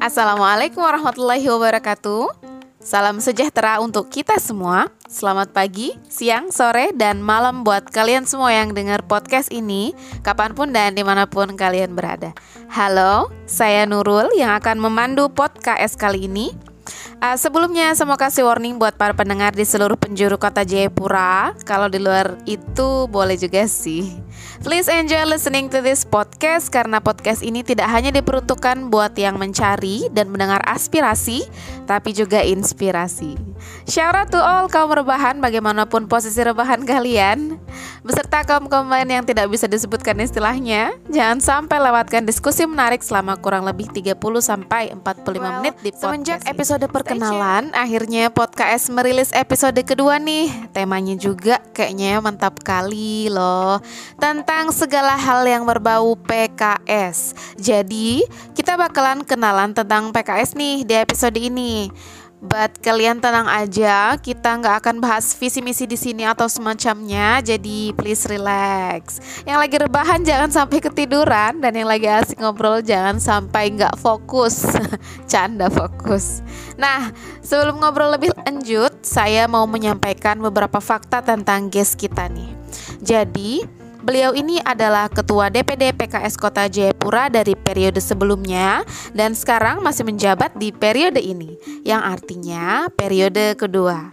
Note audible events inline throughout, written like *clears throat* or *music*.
Assalamualaikum warahmatullahi wabarakatuh. Salam sejahtera untuk kita semua. Selamat pagi, siang, sore, dan malam buat kalian semua yang dengar podcast ini, kapan pun dan di mana pun kalian berada. Halo, saya Nurul yang akan memandu podcast kali ini. Uh, sebelumnya saya mau kasih warning buat para pendengar di seluruh penjuru kota Jayapura. Kalau di luar itu boleh juga sih. Please enjoy listening to this podcast karena podcast ini tidak hanya diperuntukkan buat yang mencari dan mendengar aspirasi, tapi juga inspirasi. Shout out to all kaum rebahan bagaimanapun posisi rebahan kalian, beserta kaum kaum lain yang tidak bisa disebutkan istilahnya. Jangan sampai lewatkan diskusi menarik selama kurang lebih 30 sampai 45 well, menit di podcast. Semenjak episode pertama perkenalan, akhirnya podcast merilis episode kedua nih. Temanya juga kayaknya mantap kali loh. Tentang segala hal yang berbau PKS. Jadi, kita bakalan kenalan tentang PKS nih di episode ini. But kalian tenang aja, kita nggak akan bahas visi misi di sini atau semacamnya. Jadi please relax. Yang lagi rebahan jangan sampai ketiduran dan yang lagi asik ngobrol jangan sampai nggak fokus. *laughs* Canda fokus. Nah, sebelum ngobrol lebih lanjut, saya mau menyampaikan beberapa fakta tentang guest kita nih. Jadi, Beliau ini adalah Ketua DPD PKS Kota Jayapura dari periode sebelumnya dan sekarang masih menjabat di periode ini, yang artinya periode kedua.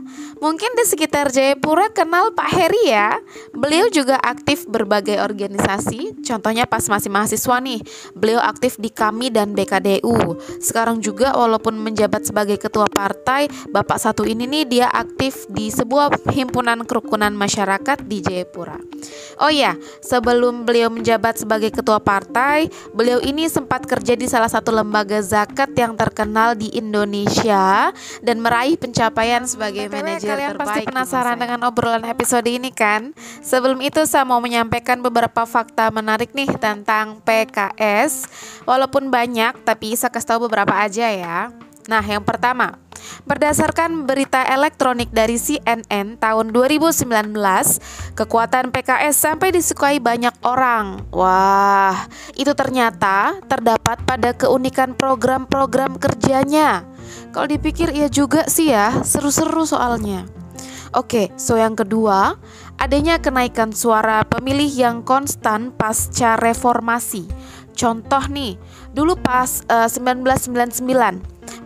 Mungkin di sekitar Jayapura kenal Pak Heri ya. Beliau juga aktif berbagai organisasi, contohnya pas masih mahasiswa nih, beliau aktif di KAMI dan BKDU. Sekarang juga walaupun menjabat sebagai ketua partai, Bapak satu ini nih dia aktif di sebuah himpunan kerukunan masyarakat di Jayapura. Oh ya, sebelum beliau menjabat sebagai ketua partai, beliau ini sempat kerja di salah satu lembaga zakat yang terkenal di Indonesia dan meraih pencapaian sebagai manajer kalian pasti penasaran dengan obrolan episode ini kan? Sebelum itu saya mau menyampaikan beberapa fakta menarik nih tentang PKS. Walaupun banyak, tapi saya kasih tahu beberapa aja ya. Nah, yang pertama, berdasarkan berita elektronik dari CNN tahun 2019, kekuatan PKS sampai disukai banyak orang. Wah, itu ternyata terdapat pada keunikan program-program kerjanya. Kalau dipikir iya juga sih ya, seru-seru soalnya. Oke, so yang kedua, adanya kenaikan suara pemilih yang konstan pasca reformasi. Contoh nih, dulu pas uh, 1999,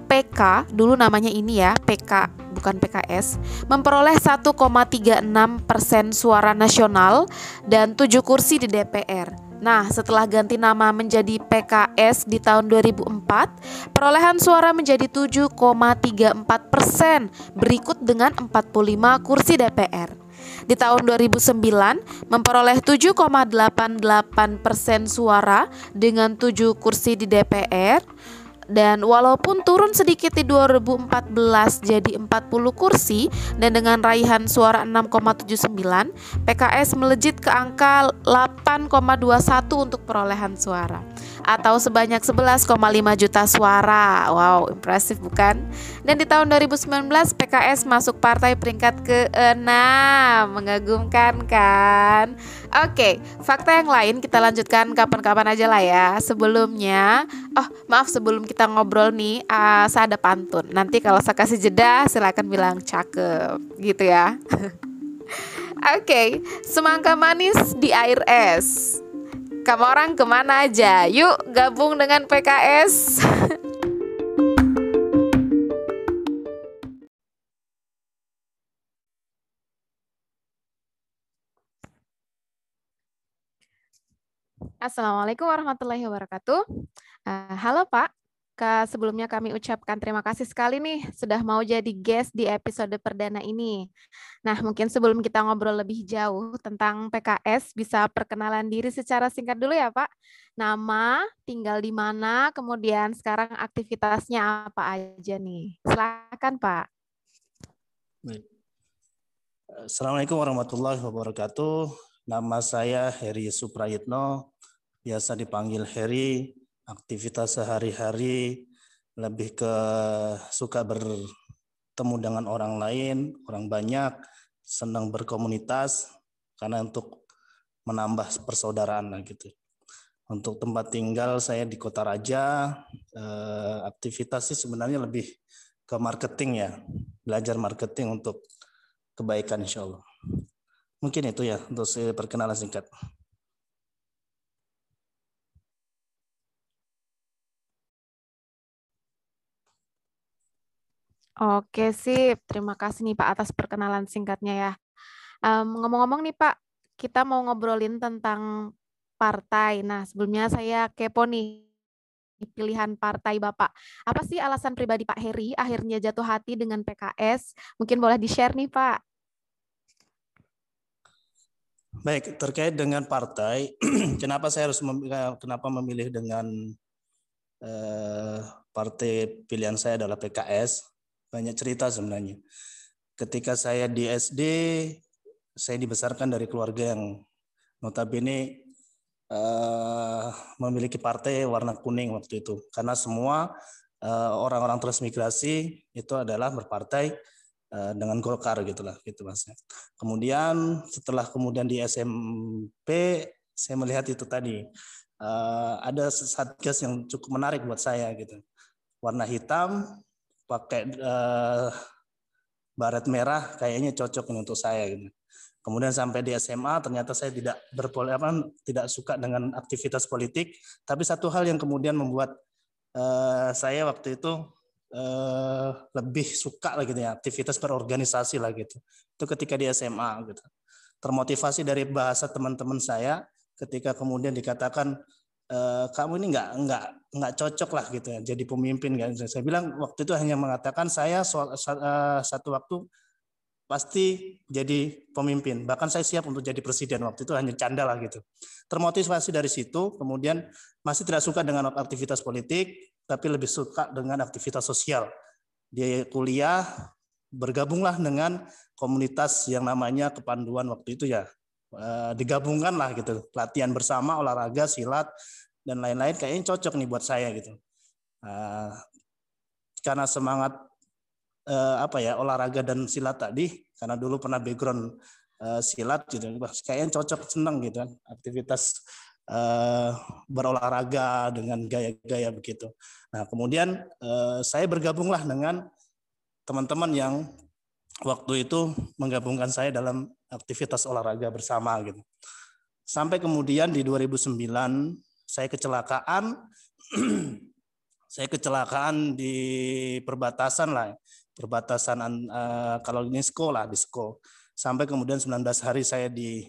PK, dulu namanya ini ya, PK bukan PKS, memperoleh 1,36 persen suara nasional dan 7 kursi di DPR. Nah, setelah ganti nama menjadi PKS di tahun 2004, perolehan suara menjadi 7,34 persen, berikut dengan 45 kursi DPR. Di tahun 2009 memperoleh 7,88 persen suara dengan 7 kursi di DPR dan walaupun turun sedikit di 2014 jadi 40 kursi dan dengan raihan suara 6,79, PKS melejit ke angka 8,21 untuk perolehan suara atau sebanyak 11,5 juta suara. Wow, impresif bukan? Dan di tahun 2019 PKS masuk partai peringkat ke-6. Mengagumkan kan? Oke, fakta yang lain kita lanjutkan kapan-kapan aja lah ya. Sebelumnya, oh maaf sebelum kita ngobrol nih, uh, saya ada pantun. Nanti kalau saya kasih jeda, silakan bilang cakep, gitu ya. *laughs* Oke, okay, semangka manis di air es. Kamu orang ke mana aja? Yuk gabung dengan PKS. Assalamualaikum warahmatullahi wabarakatuh. Uh, halo Pak, Sebelumnya kami ucapkan terima kasih sekali nih sudah mau jadi guest di episode perdana ini. Nah, mungkin sebelum kita ngobrol lebih jauh tentang PKS, bisa perkenalan diri secara singkat dulu ya Pak. Nama, tinggal di mana, kemudian sekarang aktivitasnya apa aja nih. Silakan Pak. Baik. Assalamualaikum warahmatullahi wabarakatuh. Nama saya Heri Suprayitno, biasa dipanggil Harry, aktivitas sehari-hari lebih ke suka bertemu dengan orang lain, orang banyak, senang berkomunitas, karena untuk menambah persaudaraan lah gitu. Untuk tempat tinggal saya di Kota Raja, eh, aktivitas sih sebenarnya lebih ke marketing ya, belajar marketing untuk kebaikan insya Allah. Mungkin itu ya untuk perkenalan singkat. Oke, sip. Terima kasih nih Pak atas perkenalan singkatnya ya. Ngomong-ngomong um, nih Pak, kita mau ngobrolin tentang partai. Nah, sebelumnya saya kepo nih pilihan partai Bapak. Apa sih alasan pribadi Pak Heri akhirnya jatuh hati dengan PKS? Mungkin boleh di-share nih Pak. Baik, terkait dengan partai, *clears throat* kenapa saya harus mem kenapa memilih dengan eh, partai pilihan saya adalah PKS? Banyak cerita sebenarnya. Ketika saya di SD, saya dibesarkan dari keluarga yang notabene uh, memiliki partai warna kuning waktu itu. Karena semua uh, orang-orang transmigrasi itu adalah berpartai uh, dengan Golkar gitulah gitu mas. Kemudian setelah kemudian di SMP saya melihat itu tadi uh, ada satgas yang cukup menarik buat saya gitu. Warna hitam pakai uh, baret merah kayaknya cocok untuk saya gitu. Kemudian sampai di SMA ternyata saya tidak berpoli apa tidak suka dengan aktivitas politik, tapi satu hal yang kemudian membuat uh, saya waktu itu uh, lebih suka lah gitu ya aktivitas berorganisasi lah gitu. Itu ketika di SMA gitu. Termotivasi dari bahasa teman-teman saya ketika kemudian dikatakan Eh, kamu ini nggak nggak nggak cocok lah gitu ya jadi pemimpin kan. Saya bilang waktu itu hanya mengatakan saya soal, uh, satu waktu pasti jadi pemimpin. Bahkan saya siap untuk jadi presiden. Waktu itu hanya canda lah gitu. Termotivasi dari situ kemudian masih tidak suka dengan aktivitas politik tapi lebih suka dengan aktivitas sosial. Dia kuliah bergabunglah dengan komunitas yang namanya kepanduan waktu itu ya Eh, digabungkan lah gitu. Latihan bersama olahraga silat dan lain-lain kayaknya cocok nih buat saya gitu. Uh, karena semangat uh, apa ya olahraga dan silat tadi karena dulu pernah background silat gitu kayaknya cocok senang gitu kan aktivitas berolahraga dengan gaya-gaya begitu. Nah kemudian uh, saya bergabunglah dengan teman-teman yang waktu itu menggabungkan saya dalam aktivitas olahraga bersama gitu. Sampai kemudian di 2009 saya kecelakaan *clears throat* saya kecelakaan di perbatasan lah, perbatasan uh, kalau ini sekolah di sekolah. Sampai kemudian 19 hari saya di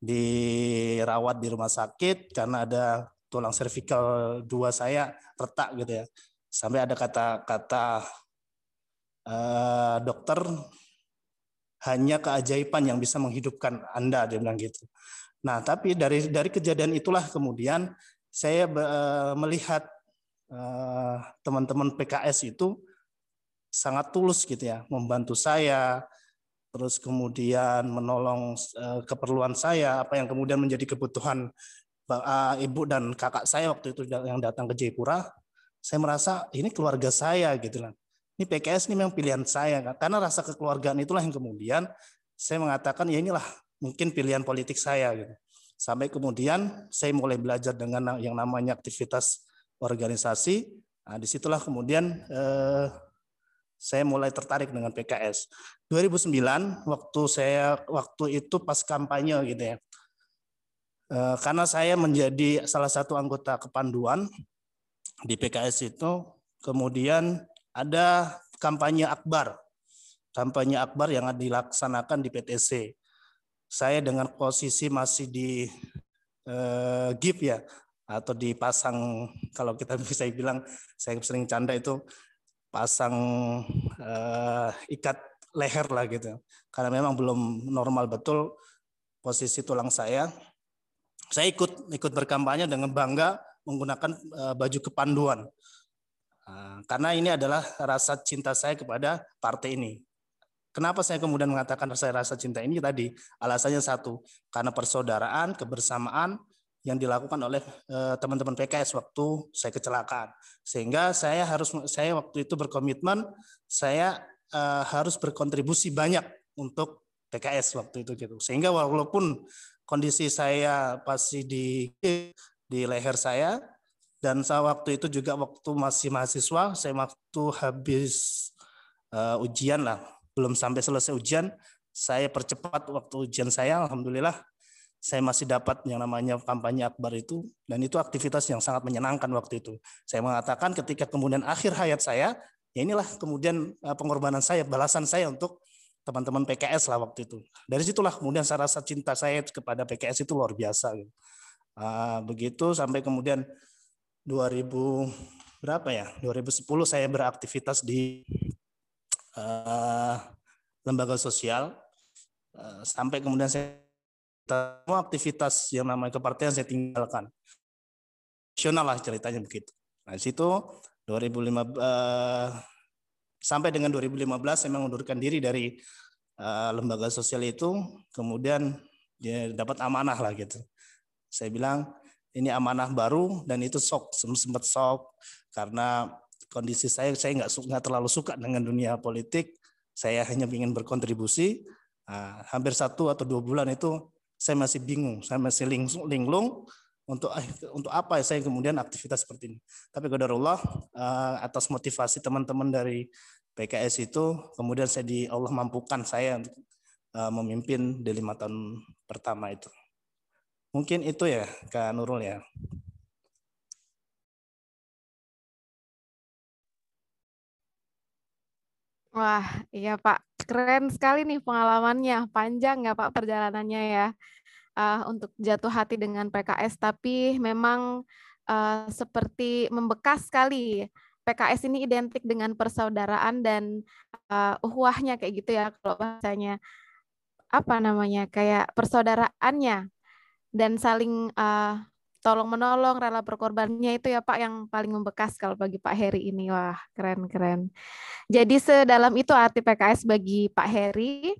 dirawat di rumah sakit karena ada tulang servikal dua saya retak gitu ya. Sampai ada kata-kata uh, dokter hanya keajaiban yang bisa menghidupkan Anda dia bilang gitu. Nah, tapi dari dari kejadian itulah kemudian saya uh, melihat uh, teman-teman PKS itu sangat tulus gitu ya, membantu saya, terus kemudian menolong keperluan saya, apa yang kemudian menjadi kebutuhan uh, ibu dan kakak saya waktu itu yang datang ke Jayapura, saya merasa ini keluarga saya gitu lah ini PKS ini memang pilihan saya karena rasa kekeluargaan itulah yang kemudian saya mengatakan ya inilah mungkin pilihan politik saya gitu. Sampai kemudian saya mulai belajar dengan yang namanya aktivitas organisasi. Nah, di situlah kemudian eh, saya mulai tertarik dengan PKS. 2009 waktu saya waktu itu pas kampanye gitu ya. Eh, karena saya menjadi salah satu anggota kepanduan di PKS itu, kemudian ada kampanye akbar. Kampanye akbar yang dilaksanakan di PTC. Saya dengan posisi masih di eh, GIP ya atau dipasang kalau kita *laughs* bisa bilang saya sering canda itu pasang eh, ikat leher lah gitu. Karena memang belum normal betul posisi tulang saya. Saya ikut ikut berkampanye dengan bangga menggunakan eh, baju kepanduan karena ini adalah rasa cinta saya kepada partai ini. Kenapa saya kemudian mengatakan rasa rasa cinta ini tadi? Alasannya satu, karena persaudaraan, kebersamaan yang dilakukan oleh eh, teman-teman PKS waktu saya kecelakaan. Sehingga saya harus saya waktu itu berkomitmen saya uh, harus berkontribusi banyak untuk PKS waktu itu gitu. Sehingga walaupun kondisi saya pasti di di leher saya dan saya waktu itu juga waktu masih mahasiswa saya waktu habis uh, ujian lah belum sampai selesai ujian saya percepat waktu ujian saya alhamdulillah saya masih dapat yang namanya kampanye akbar itu dan itu aktivitas yang sangat menyenangkan waktu itu saya mengatakan ketika kemudian akhir hayat saya ya inilah kemudian uh, pengorbanan saya balasan saya untuk teman-teman PKS lah waktu itu. Dari situlah kemudian saya rasa cinta saya kepada PKS itu luar biasa. Uh, begitu sampai kemudian 2000 berapa ya? 2010 saya beraktivitas di uh, lembaga sosial uh, sampai kemudian saya semua aktivitas yang namanya kepartian saya tinggalkan. Nasional lah ceritanya begitu. Nah, situ 2015 uh, sampai dengan 2015 saya mengundurkan diri dari uh, lembaga sosial itu, kemudian dia dapat amanah lah gitu. Saya bilang ini amanah baru dan itu sok sempat sok karena kondisi saya saya nggak nggak terlalu suka dengan dunia politik. Saya hanya ingin berkontribusi. Uh, hampir satu atau dua bulan itu saya masih bingung, saya masih linglung untuk eh, untuk apa saya kemudian aktivitas seperti ini. Tapi Allah uh, atas motivasi teman-teman dari PKS itu kemudian saya di Allah mampukan saya untuk uh, memimpin di lima tahun pertama itu. Mungkin itu ya Kak Nurul ya. Wah, iya Pak. Keren sekali nih pengalamannya. Panjang ya Pak perjalanannya ya uh, untuk jatuh hati dengan PKS, tapi memang uh, seperti membekas sekali. PKS ini identik dengan persaudaraan dan uh, uhuahnya kayak gitu ya kalau bahasanya apa namanya kayak persaudaraannya dan saling uh, tolong menolong rela berkorbannya itu ya Pak yang paling membekas kalau bagi Pak Heri ini wah keren keren. Jadi sedalam itu arti PKS bagi Pak Heri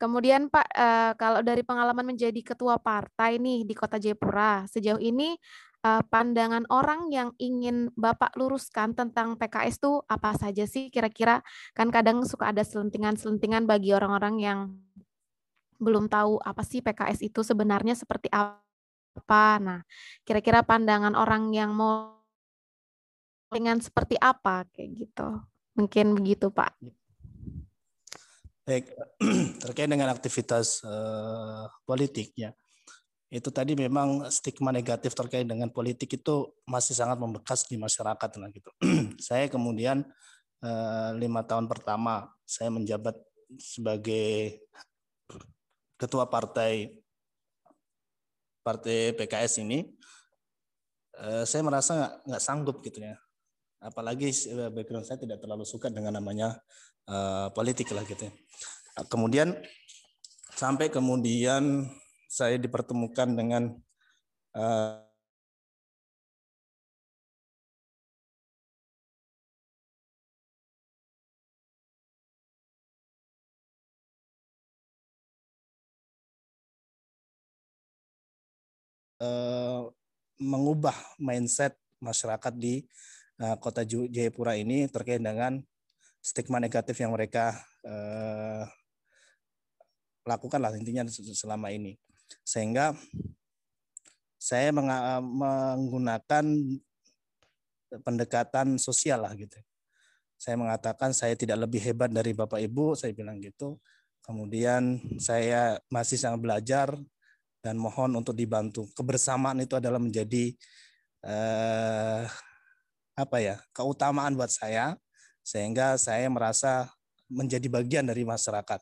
Kemudian Pak, uh, kalau dari pengalaman menjadi ketua partai nih di Kota Jayapura, sejauh ini uh, pandangan orang yang ingin Bapak luruskan tentang PKS itu apa saja sih kira-kira? Kan kadang suka ada selentingan-selentingan bagi orang-orang yang belum tahu apa sih PKS itu sebenarnya seperti apa. Nah, kira-kira pandangan orang yang mau dengan seperti apa kayak gitu. Mungkin begitu, Pak. Baik, *clears throat* terkait dengan aktivitas uh, politik ya, itu tadi memang stigma negatif terkait dengan politik itu masih sangat membekas di masyarakat lah gitu. *clears throat* saya kemudian uh, lima tahun pertama saya menjabat sebagai ketua partai partai PKS ini, uh, saya merasa nggak sanggup gitu ya. Apalagi background saya tidak terlalu suka dengan namanya uh, politik lah gitu. Ya. Kemudian sampai kemudian saya dipertemukan dengan uh, mengubah mindset masyarakat di uh, kota Jayapura ini terkait dengan stigma negatif yang mereka uh, lakukan lah intinya selama ini. Sehingga saya menggunakan pendekatan sosial lah gitu. Saya mengatakan saya tidak lebih hebat dari bapak ibu saya bilang gitu. Kemudian saya masih sangat belajar dan mohon untuk dibantu kebersamaan itu adalah menjadi eh, apa ya keutamaan buat saya sehingga saya merasa menjadi bagian dari masyarakat.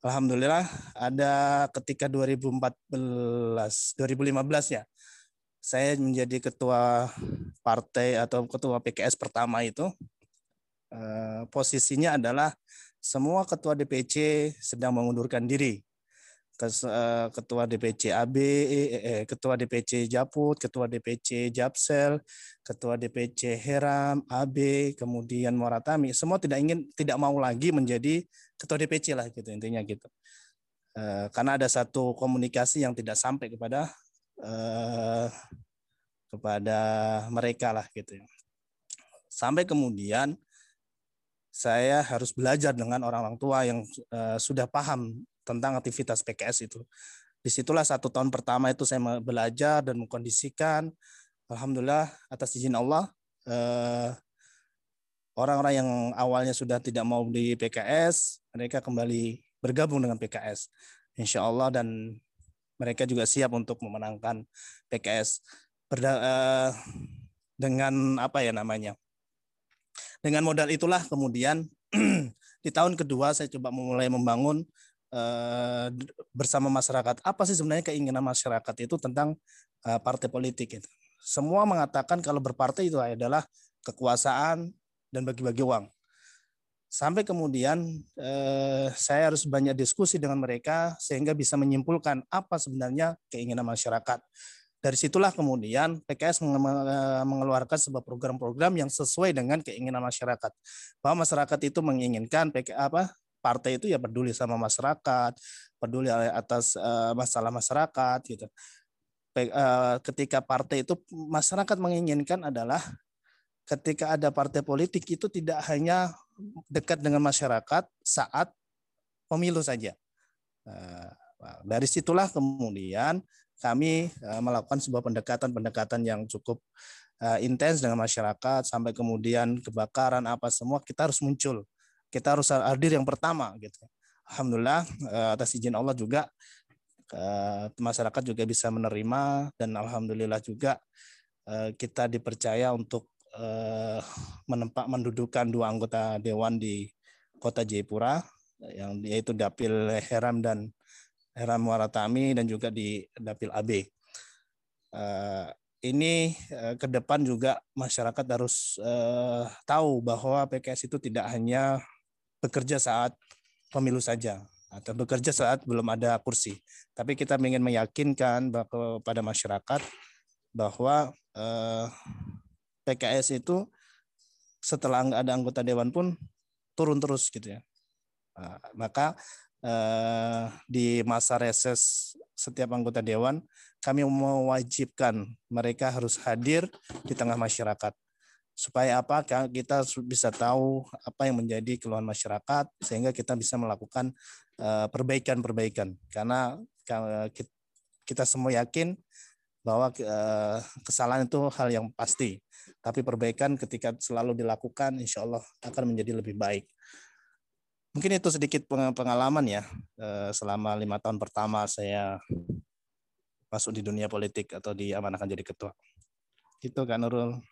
Alhamdulillah ada ketika 2014 2015 ya saya menjadi ketua partai atau ketua PKS pertama itu eh, posisinya adalah semua ketua DPC sedang mengundurkan diri ketua DPC AB, eh, ketua DPC Japut, ketua DPC Japsel, ketua DPC Heram, AB, kemudian Moratami, semua tidak ingin tidak mau lagi menjadi ketua DPC lah gitu intinya gitu. Eh, karena ada satu komunikasi yang tidak sampai kepada eh, kepada mereka lah gitu. Ya. Sampai kemudian saya harus belajar dengan orang-orang tua yang uh, sudah paham tentang aktivitas PKS itu. di situlah satu tahun pertama itu saya belajar dan mengkondisikan. Alhamdulillah atas izin Allah eh, orang-orang yang awalnya sudah tidak mau di PKS mereka kembali bergabung dengan PKS. Insya Allah dan mereka juga siap untuk memenangkan PKS Berda, eh, dengan apa ya namanya dengan modal itulah kemudian *clears throat* di tahun kedua saya coba mulai membangun uh, bersama masyarakat. Apa sih sebenarnya keinginan masyarakat itu tentang uh, partai politik itu? Semua mengatakan kalau berpartai itu adalah kekuasaan dan bagi-bagi uang. Sampai kemudian eh, saya harus banyak diskusi dengan mereka sehingga bisa menyimpulkan apa sebenarnya keinginan masyarakat. Dari situlah kemudian PKS mengeluarkan sebuah program-program yang sesuai dengan keinginan masyarakat. Bahwa masyarakat itu menginginkan PK, apa partai itu ya peduli sama masyarakat, peduli atas uh, masalah masyarakat gitu. Uh, ketika partai itu masyarakat menginginkan adalah ketika ada partai politik itu tidak hanya dekat dengan masyarakat saat pemilu saja. Uh, dari situlah kemudian kami melakukan sebuah pendekatan-pendekatan yang cukup intens dengan masyarakat sampai kemudian kebakaran apa semua kita harus muncul kita harus hadir yang pertama gitu alhamdulillah uh, atas izin Allah juga uh, masyarakat juga bisa menerima dan alhamdulillah juga uh, kita dipercaya untuk menempat mendudukan dua anggota dewan di kota Jayapura yang yaitu Dapil Heram dan Heran Waratami dan juga di Dapil AB. Ini ke depan juga masyarakat harus tahu bahwa PKS itu tidak hanya bekerja saat pemilu saja atau bekerja saat belum ada kursi, tapi kita ingin meyakinkan kepada masyarakat bahwa uh, PKS itu setelah ada anggota dewan pun turun terus gitu ya. Uh, maka Eh, di masa reses setiap anggota dewan kami mewajibkan mereka harus hadir di tengah masyarakat supaya apa kita bisa tahu apa yang menjadi keluhan masyarakat sehingga kita bisa melakukan eh, perbaikan-perbaikan karena kita semua yakin bahwa eh, kesalahan itu hal yang pasti tapi perbaikan ketika selalu dilakukan insya Allah akan menjadi lebih baik mungkin itu sedikit pengalaman ya eh, selama lima tahun pertama saya masuk di dunia politik atau diamanahkan jadi ketua. Itu kan Nurul.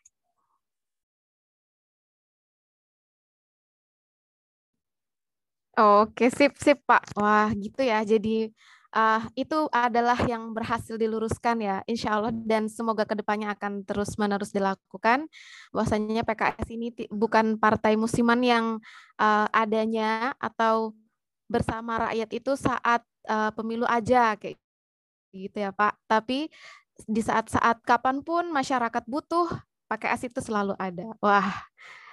Oke, sip, sip Pak. Wah, gitu ya. Jadi uh, itu adalah yang berhasil diluruskan ya, insya Allah dan semoga ke depannya akan terus menerus dilakukan. Bahwasanya PKS ini bukan partai musiman yang uh, adanya atau bersama rakyat itu saat uh, pemilu aja kayak gitu ya Pak. Tapi di saat-saat kapan pun masyarakat butuh PKS itu selalu ada. Wah,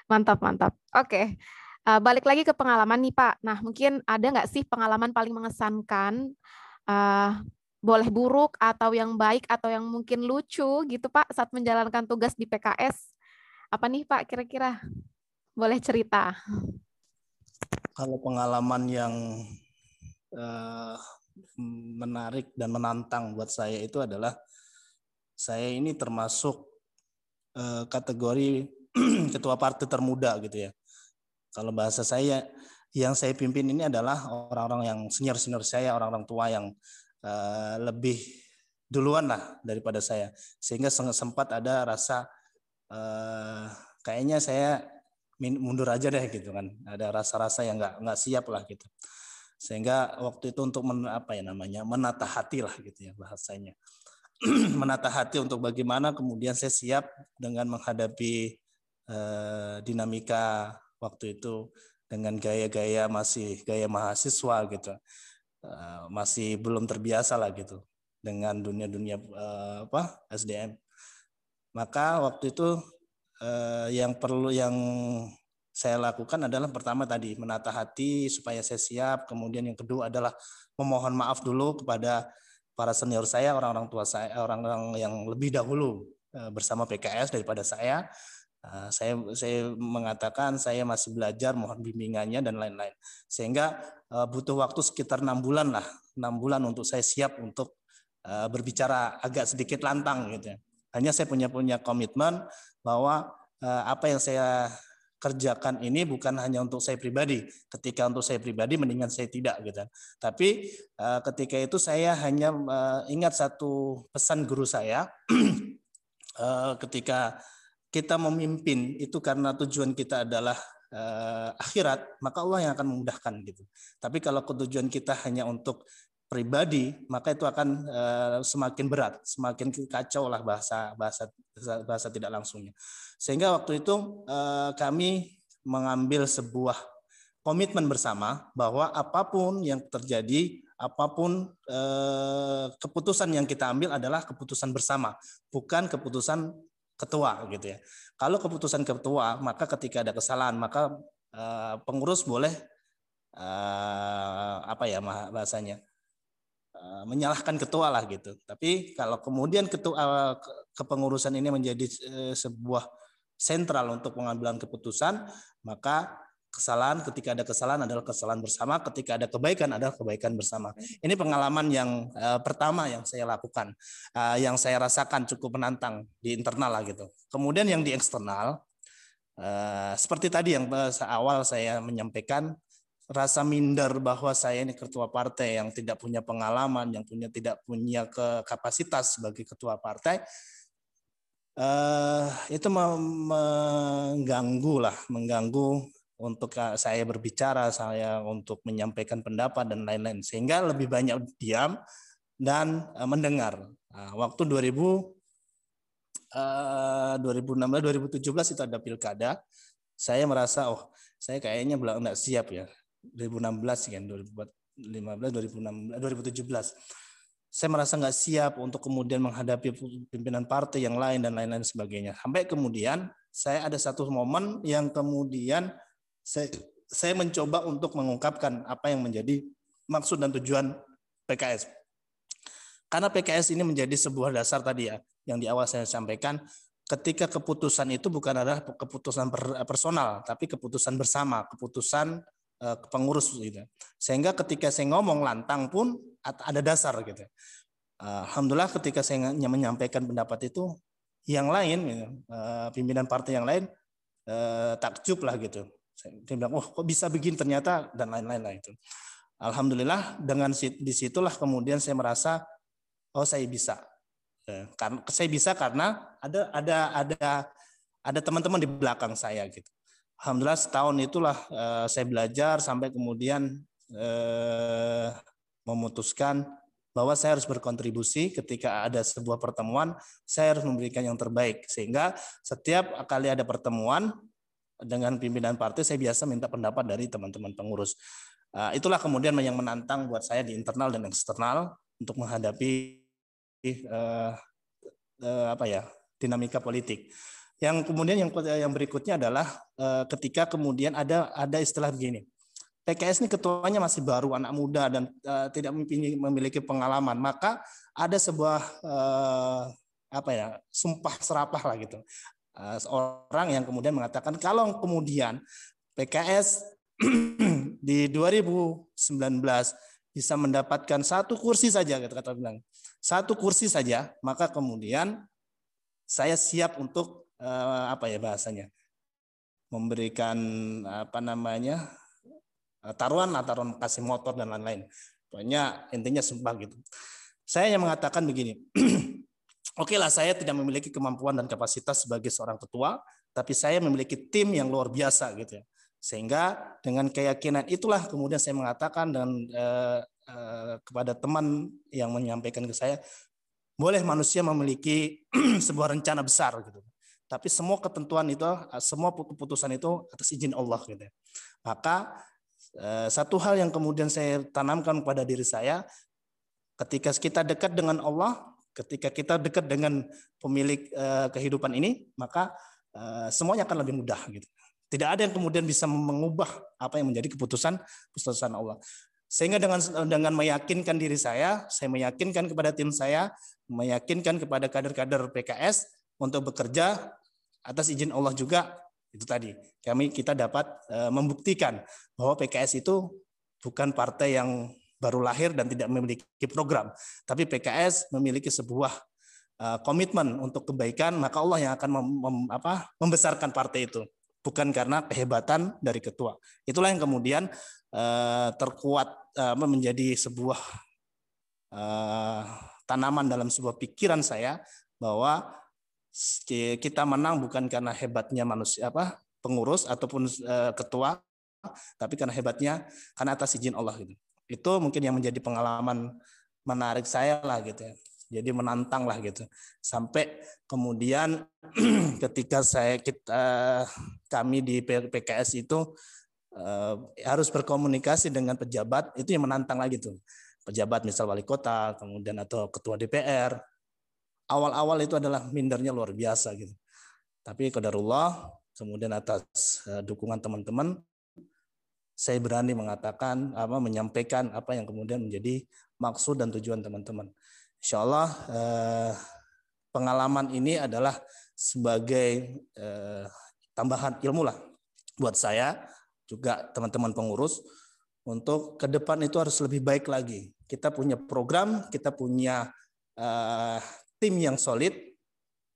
mantap mantap. Oke. Uh, balik lagi ke pengalaman nih Pak. Nah mungkin ada nggak sih pengalaman paling mengesankan uh, boleh buruk atau yang baik atau yang mungkin lucu gitu Pak saat menjalankan tugas di PKS. Apa nih Pak kira-kira? Boleh cerita. Kalau pengalaman yang uh, menarik dan menantang buat saya itu adalah saya ini termasuk uh, kategori *clears throat* ketua partai termuda gitu ya. Kalau bahasa saya yang saya pimpin ini adalah orang-orang yang senior-senior saya, orang-orang tua yang uh, lebih duluan lah daripada saya. Sehingga sempat ada rasa uh, kayaknya saya mundur aja deh gitu kan. Ada rasa-rasa yang nggak nggak siap lah gitu. Sehingga waktu itu untuk men, apa ya namanya menata hati lah gitu ya bahasanya. *clears throat* menata hati untuk bagaimana kemudian saya siap dengan menghadapi uh, dinamika waktu itu dengan gaya-gaya masih gaya mahasiswa gitu. Uh, masih belum terbiasa lah gitu dengan dunia-dunia uh, apa SDM maka waktu itu uh, yang perlu yang saya lakukan adalah pertama tadi menata hati supaya saya siap. Kemudian yang kedua adalah memohon maaf dulu kepada para senior saya orang-orang tua saya orang-orang yang lebih dahulu bersama PKS daripada saya saya saya mengatakan saya masih belajar, mohon bimbingannya dan lain-lain. Sehingga uh, butuh waktu sekitar enam bulan lah, enam bulan untuk saya siap untuk uh, berbicara agak sedikit lantang gitu ya. Hanya saya punya punya komitmen bahwa apa yang saya kerjakan ini bukan hanya untuk saya pribadi. Ketika untuk saya pribadi mendingan saya tidak gitu. Tapi uh, ketika itu saya hanya ingat satu pesan guru saya *clears throat* ketika kita memimpin itu karena tujuan kita adalah uh, akhirat, maka Allah yang akan memudahkan gitu. Tapi kalau tujuan kita hanya untuk pribadi, maka itu akan uh, semakin berat, semakin kacau lah bahasa bahasa bahasa tidak langsungnya. Sehingga waktu itu uh, kami mengambil sebuah komitmen bersama bahwa apa pun yang terjadi, apa pun uh, keputusan yang kita ambil adalah keputusan bersama, bukan keputusan ketua gitu ya. Kalau keputusan ketua, maka ketika ada kesalahan, maka uh, pengurus boleh uh, apa ya bahasanya Eh, menyalahkan ketua lah gitu. Tapi kalau kemudian ketua eh, kepengurusan ini menjadi eh, sebuah sentral untuk pengambilan keputusan, maka kesalahan ketika ada kesalahan adalah kesalahan bersama, ketika ada kebaikan adalah kebaikan bersama. Ini pengalaman yang uh, pertama yang saya lakukan, uh, yang saya rasakan cukup menantang di internal lah gitu. Kemudian yang di eksternal, uh, seperti tadi yang awal saya menyampaikan, rasa minder bahwa saya ini ketua partai yang tidak punya pengalaman, yang punya tidak punya ke kapasitas sebagai ketua partai, uh, itu mengganggu lah, mengganggu untuk saya berbicara, saya untuk menyampaikan pendapat dan lain-lain, sehingga lebih banyak diam dan uh, mendengar. Nah, waktu 2000 uh, 2016 2017 itu ada pilkada, saya merasa oh saya kayaknya belum enggak siap ya. 2016 kan 2015 2016 2017 saya merasa nggak siap untuk kemudian menghadapi pimpinan partai yang lain dan lain-lain sebagainya. Sampai kemudian saya ada satu momen yang kemudian saya saya mencoba untuk mengungkapkan apa yang menjadi maksud dan tujuan PKS karena PKS ini menjadi sebuah dasar tadi ya yang di awal saya sampaikan ketika keputusan itu bukan adalah keputusan personal tapi keputusan bersama keputusan uh, pengurus gitu. Sehingga ketika saya ngomong lantang pun ada dasar gitu. Uh, Alhamdulillah ketika saya menyampaikan pendapat itu yang lain gitu, uh, pimpinan partai yang lain takjub lah gitu. Dia bilang, oh kok bisa begini ternyata dan lain-lain lah itu. Alhamdulillah dengan di situlah kemudian saya merasa oh saya bisa. Karena saya bisa karena ada ada ada ada teman-teman di belakang saya gitu alhamdulillah setahun itulah uh, saya belajar sampai kemudian uh, memutuskan bahwa saya harus berkontribusi ketika ada sebuah pertemuan, saya harus memberikan yang terbaik. Sehingga setiap kali ada pertemuan dengan pimpinan partai, saya biasa minta pendapat dari teman-teman pengurus. Uh, itulah kemudian yang menantang buat saya di internal dan eksternal untuk menghadapi uh, uh, apa ya dinamika politik. Yang kemudian yang yang berikutnya adalah uh, ketika kemudian ada ada istilah begini. PKS ini ketuanya masih baru, anak muda dan uh, tidak memiliki pengalaman, maka ada sebuah uh, apa ya sumpah serapah lah gitu. Uh, orang yang kemudian mengatakan kalau kemudian PKS *clears throat* di 2019 bisa mendapatkan satu kursi saja kata kata bilang satu kursi saja maka kemudian saya siap untuk uh, apa ya bahasanya memberikan apa namanya eh, taruhan taruhan kasih motor dan lain-lain. Pokoknya intinya sumpah gitu. Saya yang mengatakan begini *clears throat* oke lah saya tidak memiliki kemampuan dan kapasitas sebagai seorang ketua tapi saya memiliki tim yang luar biasa gitu ya sehingga dengan keyakinan itulah kemudian saya mengatakan dan eh, eh, kepada teman yang menyampaikan ke saya boleh manusia memiliki *clears throat* sebuah rencana besar gitu tapi semua ketentuan itu, semua keputusan itu atas izin Allah gitu. Ya. Maka eh, satu hal yang kemudian saya tanamkan pada diri saya, ketika kita dekat dengan Allah, ketika kita dekat dengan pemilik eh, kehidupan ini, maka semuanya akan lebih mudah gitu. Tidak ada yang kemudian bisa mengubah apa yang menjadi keputusan keputusan Allah. Sehingga dengan dengan meyakinkan diri saya, saya meyakinkan kepada tim saya, meyakinkan kepada kader-kader PKS untuk bekerja atas izin Allah juga itu tadi kami kita dapat uh, membuktikan bahwa PKS itu bukan partai yang baru lahir dan tidak memiliki program, tapi PKS memiliki sebuah uh, komitmen untuk kebaikan, maka Allah yang akan mem, mem, apa, membesarkan partai itu, bukan karena kehebatan dari ketua. Itulah yang kemudian uh, terkuat uh, menjadi sebuah uh, tanaman dalam sebuah pikiran saya bahwa kita menang bukan karena hebatnya manusia apa pengurus ataupun uh, ketua, tapi karena hebatnya karena atas izin Allah gitu. Itu mungkin yang menjadi pengalaman menarik saya lah gitu ya. Jadi menantang lah gitu. Sampai kemudian *clears throat* ketika saya kita kami di PKS itu uh, harus berkomunikasi dengan pejabat itu yang menantang lagi tuh. Pejabat misal wali kota, kemudian atau ketua DPR, awal-awal itu adalah mindernya luar biasa gitu. Tapi qadarullah kemudian atas eh, dukungan teman-teman saya berani mengatakan apa menyampaikan apa yang kemudian menjadi maksud dan tujuan teman-teman. Insya Allah eh, pengalaman ini adalah sebagai eh, tambahan ilmu lah buat saya juga teman-teman pengurus untuk ke depan itu harus lebih baik lagi. Kita punya program, kita punya tim yang solid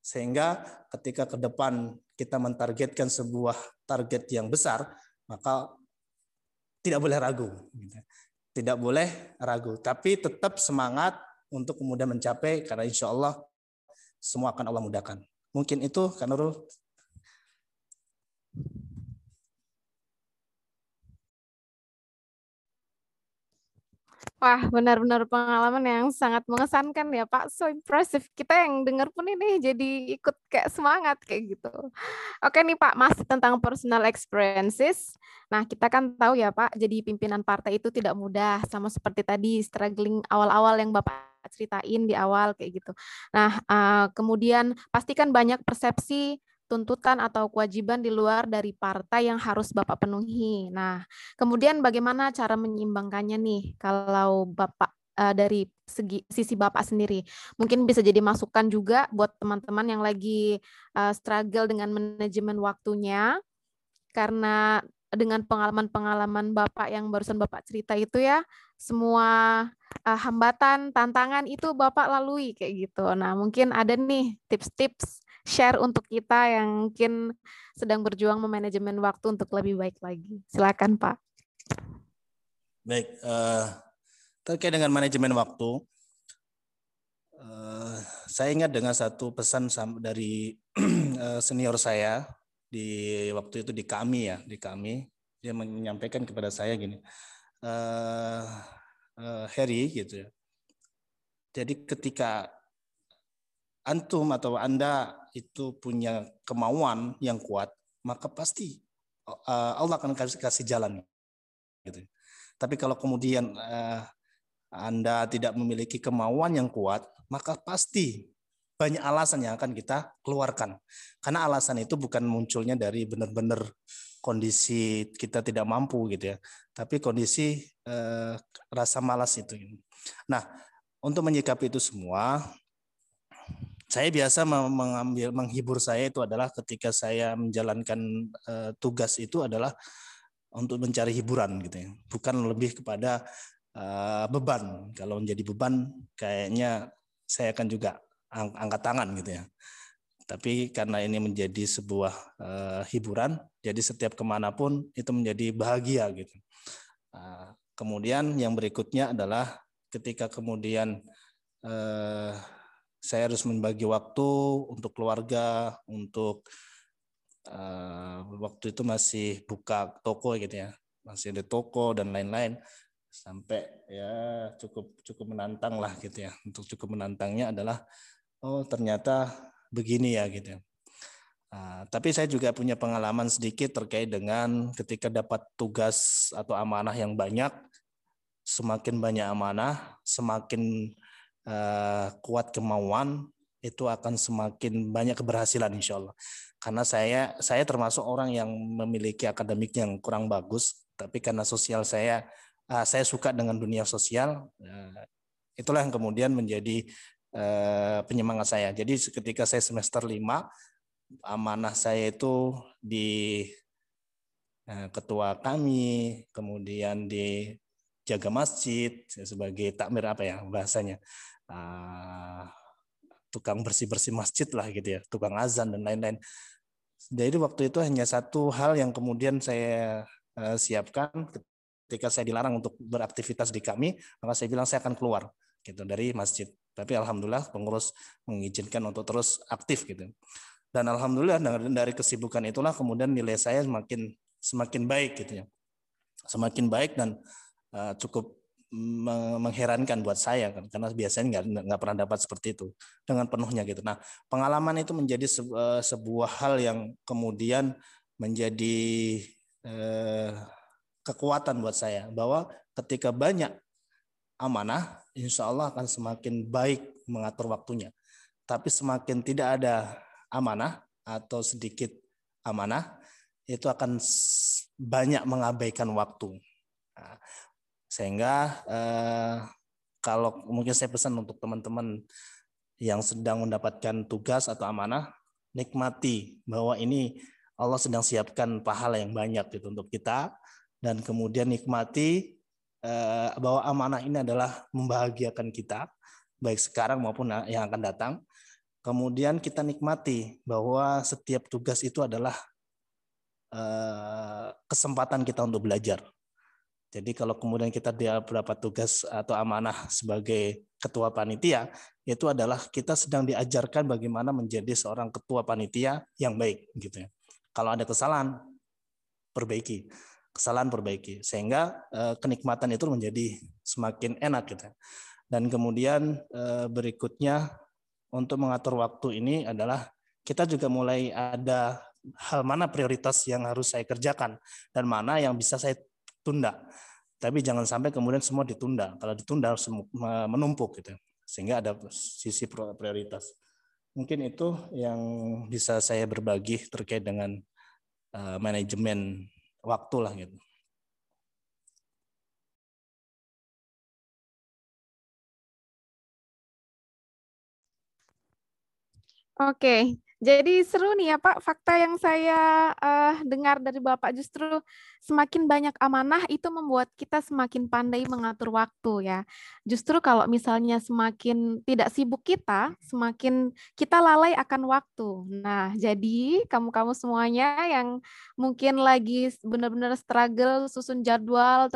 sehingga ketika ke depan kita mentargetkan sebuah target yang besar maka tidak boleh ragu gitu. tidak boleh ragu tapi tetap semangat untuk kemudian mencapai karena insya Allah semua akan Allah mudahkan mungkin itu kan Nurul Wah, benar-benar pengalaman yang sangat mengesankan ya Pak. So impressive. Kita yang dengar pun ini jadi ikut kayak semangat kayak gitu. Oke nih Pak, masih tentang personal experiences. Nah, kita kan tahu ya Pak, jadi pimpinan partai itu tidak mudah. Sama seperti tadi struggling awal-awal yang Bapak ceritain di awal kayak gitu. Nah, uh, kemudian pastikan banyak persepsi tuntutan atau kewajiban di luar dari partai yang harus Bapak penuhi. Nah, kemudian bagaimana cara menyeimbangkannya nih kalau Bapak uh, dari segi sisi Bapak sendiri. Mungkin bisa jadi masukan juga buat teman-teman yang lagi uh, struggle dengan manajemen waktunya karena dengan pengalaman-pengalaman Bapak yang barusan Bapak cerita itu ya, semua uh, hambatan, tantangan itu Bapak lalui kayak gitu. Nah, mungkin ada nih tips-tips share untuk kita yang mungkin sedang berjuang memanajemen waktu untuk lebih baik lagi. Silakan Pak. Baik, uh, terkait dengan manajemen waktu, uh, saya ingat dengan satu pesan dari uh, *clears throat* senior saya di waktu itu di kami ya, di kami dia menyampaikan kepada saya gini, uh, uh, Harry gitu ya. Jadi ketika antum atau anda itu punya kemauan yang kuat, maka pasti uh, Allah akan kasih kasih jalan. Gitu. Tapi kalau kemudian uh, Anda tidak memiliki kemauan yang kuat, maka pasti banyak alasan yang akan kita keluarkan. Karena alasan itu bukan munculnya dari benar-benar kondisi kita tidak mampu gitu ya, tapi kondisi uh, rasa malas itu. Nah, untuk menyikapi itu semua, saya biasa mengambil menghibur saya itu adalah ketika saya menjalankan uh, tugas itu adalah untuk mencari hiburan gitu ya. Bukan lebih kepada uh, beban. Kalau menjadi beban kayaknya saya akan juga ang angkat tangan gitu ya. Tapi karena ini menjadi sebuah uh, hiburan jadi setiap ke mana pun itu menjadi bahagia gitu. Uh, kemudian yang berikutnya adalah ketika kemudian uh, saya harus membagi waktu untuk keluarga, untuk uh, waktu itu masih buka toko gitu ya, masih ada toko dan lain-lain sampai ya cukup cukup menantang lah gitu ya. Untuk cukup menantangnya adalah oh ternyata begini ya gitu. Uh, tapi saya juga punya pengalaman sedikit terkait dengan ketika dapat tugas atau amanah yang banyak, semakin banyak amanah, semakin uh, kuat kemauan itu akan semakin banyak keberhasilan insya Allah. Karena saya saya termasuk orang yang memiliki akademik yang kurang bagus, tapi karena sosial saya uh, saya suka dengan dunia sosial, uh, itulah yang kemudian menjadi uh, penyemangat saya. Jadi ketika saya semester 5 amanah saya itu di eh, ketua kami, kemudian di jaga masjid sebagai takmir apa ya bahasanya uh, tukang bersih bersih masjid lah gitu ya tukang azan dan lain-lain. Jadi waktu itu hanya satu hal yang kemudian saya uh, siapkan ketika saya dilarang untuk beraktivitas di kami maka saya bilang saya akan keluar gitu dari masjid. Tapi alhamdulillah pengurus mengizinkan untuk terus aktif gitu. Dan alhamdulillah dari kesibukan itulah kemudian nilai saya semakin semakin baik gitu ya. Semakin baik dan uh, cukup mengherankan buat saya kan karena biasanya nggak nggak pernah dapat seperti itu dengan penuhnya gitu. Nah pengalaman itu menjadi eh, sebuah hal yang kemudian menjadi eh, kekuatan buat saya bahwa ketika banyak amanah, insya Allah akan semakin baik mengatur waktunya. Tapi semakin tidak ada amanah atau sedikit amanah, itu akan banyak mengabaikan waktu. Nah, sehingga eh, kalau mungkin saya pesan untuk teman-teman yang sedang mendapatkan tugas atau amanah, nikmati bahwa ini Allah sedang siapkan pahala yang banyak gitu untuk kita dan kemudian nikmati eh, bahwa amanah ini adalah membahagiakan kita baik sekarang maupun yang akan datang. Kemudian kita nikmati bahwa setiap tugas itu adalah eh, kesempatan kita untuk belajar. Jadi kalau kemudian kita dia berapa tugas atau amanah sebagai ketua panitia, itu adalah kita sedang diajarkan bagaimana menjadi seorang ketua panitia yang baik gitu ya. Kalau ada kesalahan, perbaiki. Kesalahan perbaiki sehingga eh, kenikmatan itu menjadi semakin enak gitu. Ya. Dan kemudian eh, berikutnya untuk mengatur waktu ini adalah kita juga mulai ada hal mana prioritas yang harus saya kerjakan dan mana yang bisa saya tunda. Tapi jangan sampai kemudian semua ditunda. Kalau ditunda harus menumpuk gitu. Sehingga ada sisi prioritas. Mungkin itu yang bisa saya berbagi terkait dengan uh, manajemen waktu lah gitu. Oke, jadi seru nih ya Pak, fakta yang saya uh, dengar dari Bapak justru semakin banyak amanah itu membuat kita semakin pandai mengatur waktu ya. Justru kalau misalnya semakin tidak sibuk kita, semakin kita lalai akan waktu. Nah, jadi kamu-kamu semuanya yang mungkin lagi benar-benar struggle susun jadwal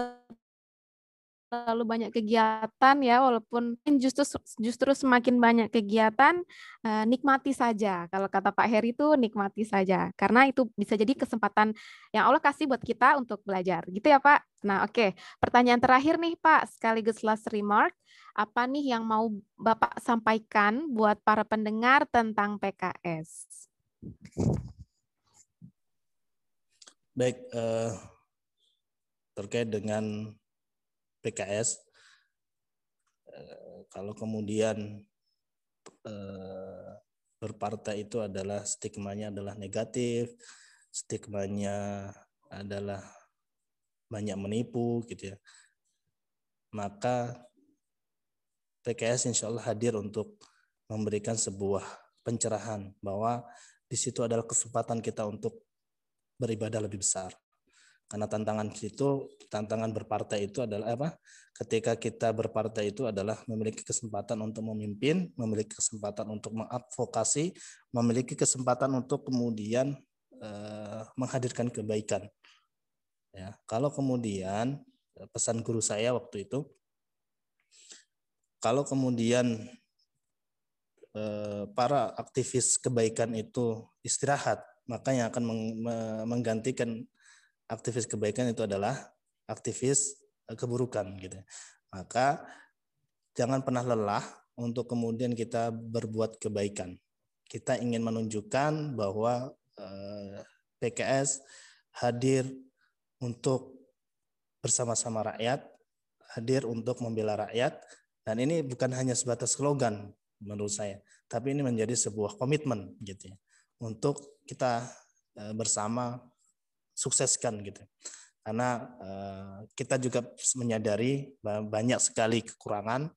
terlalu banyak kegiatan ya walaupun justru justru semakin banyak kegiatan uh, nikmati saja. Kalau kata Pak Heri itu nikmati saja karena itu bisa jadi kesempatan yang Allah kasih buat kita untuk belajar. Gitu ya Pak? Nah oke. Okay. pertanyaan terakhir nih Pak sekaligus last remark. Apa nih yang mau Bapak sampaikan buat para pendengar tentang PKS baik uh, terkait dengan PKS eh, kalau kemudian eh, berpartai itu adalah stigmanya adalah negatif, stigmanya adalah banyak menipu gitu ya. Maka PKS insya Allah hadir untuk memberikan sebuah pencerahan bahwa di situ adalah kesempatan kita untuk beribadah lebih besar. Karena tantangan itu tantangan berpartai itu adalah apa? Ketika kita berpartai itu adalah memiliki kesempatan untuk memimpin, memiliki kesempatan untuk mengadvokasi, memiliki kesempatan untuk kemudian eh, menghadirkan kebaikan. Ya, kalau kemudian eh, pesan guru saya waktu itu, kalau kemudian eh, para aktivis kebaikan itu istirahat, maka yang akan menggantikan aktivis kebaikan itu adalah aktivis eh, keburukan gitu. Maka jangan pernah lelah untuk kemudian kita berbuat kebaikan. Kita ingin menunjukkan bahwa eh, PKS hadir untuk bersama-sama rakyat, hadir untuk membela rakyat, dan ini bukan hanya sebatas slogan menurut saya, tapi ini menjadi sebuah komitmen gitu ya, untuk kita eh, bersama sukseskan gitu. Karena uh, kita juga menyadari banyak sekali kekurangan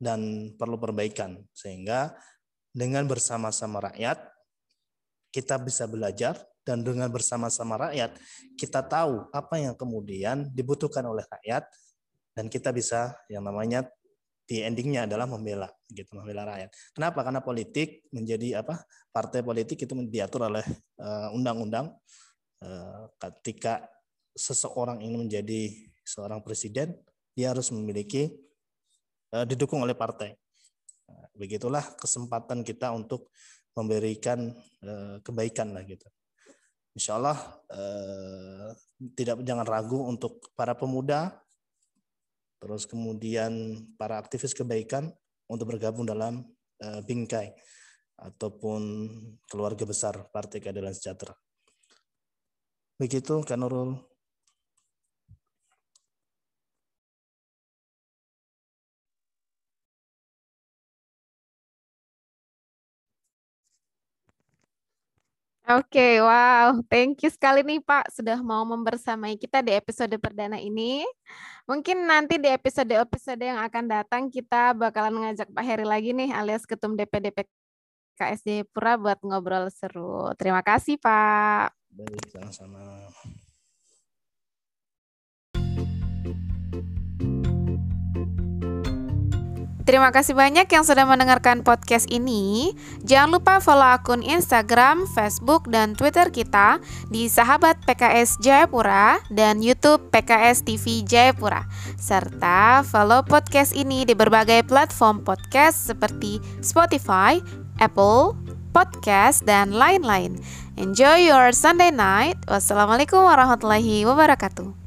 dan perlu perbaikan sehingga dengan bersama-sama rakyat kita bisa belajar dan dengan bersama-sama rakyat kita tahu apa yang kemudian dibutuhkan oleh rakyat dan kita bisa yang namanya di endingnya adalah membela gitu membela rakyat. Kenapa? Karena politik menjadi apa? Partai politik itu diatur oleh eh, undang-undang uh, ketika seseorang ingin menjadi seorang presiden dia harus memiliki uh, didukung oleh partai. begitulah kesempatan kita untuk memberikan uh, kebaikan lah gitu. Insya Allah tidak jangan ragu untuk para pemuda, terus kemudian para aktivis kebaikan untuk bergabung dalam bingkai ataupun keluarga besar Partai Keadilan Sejahtera. Begitu, Kanurul. Oke, okay, wow. Thank you sekali nih Pak sudah mau membersamai kita di episode perdana ini. Mungkin nanti di episode-episode yang akan datang kita bakalan ngajak Pak Heri lagi nih alias Ketum DPD PKS Pura buat ngobrol seru. Terima kasih Pak. Baik, sama-sama. Terima kasih banyak yang sudah mendengarkan podcast ini. Jangan lupa follow akun Instagram, Facebook, dan Twitter kita di Sahabat PKS Jayapura dan YouTube PKS TV Jayapura. Serta follow podcast ini di berbagai platform podcast seperti Spotify, Apple, Podcast, dan lain-lain. Enjoy your Sunday night. Wassalamualaikum warahmatullahi wabarakatuh.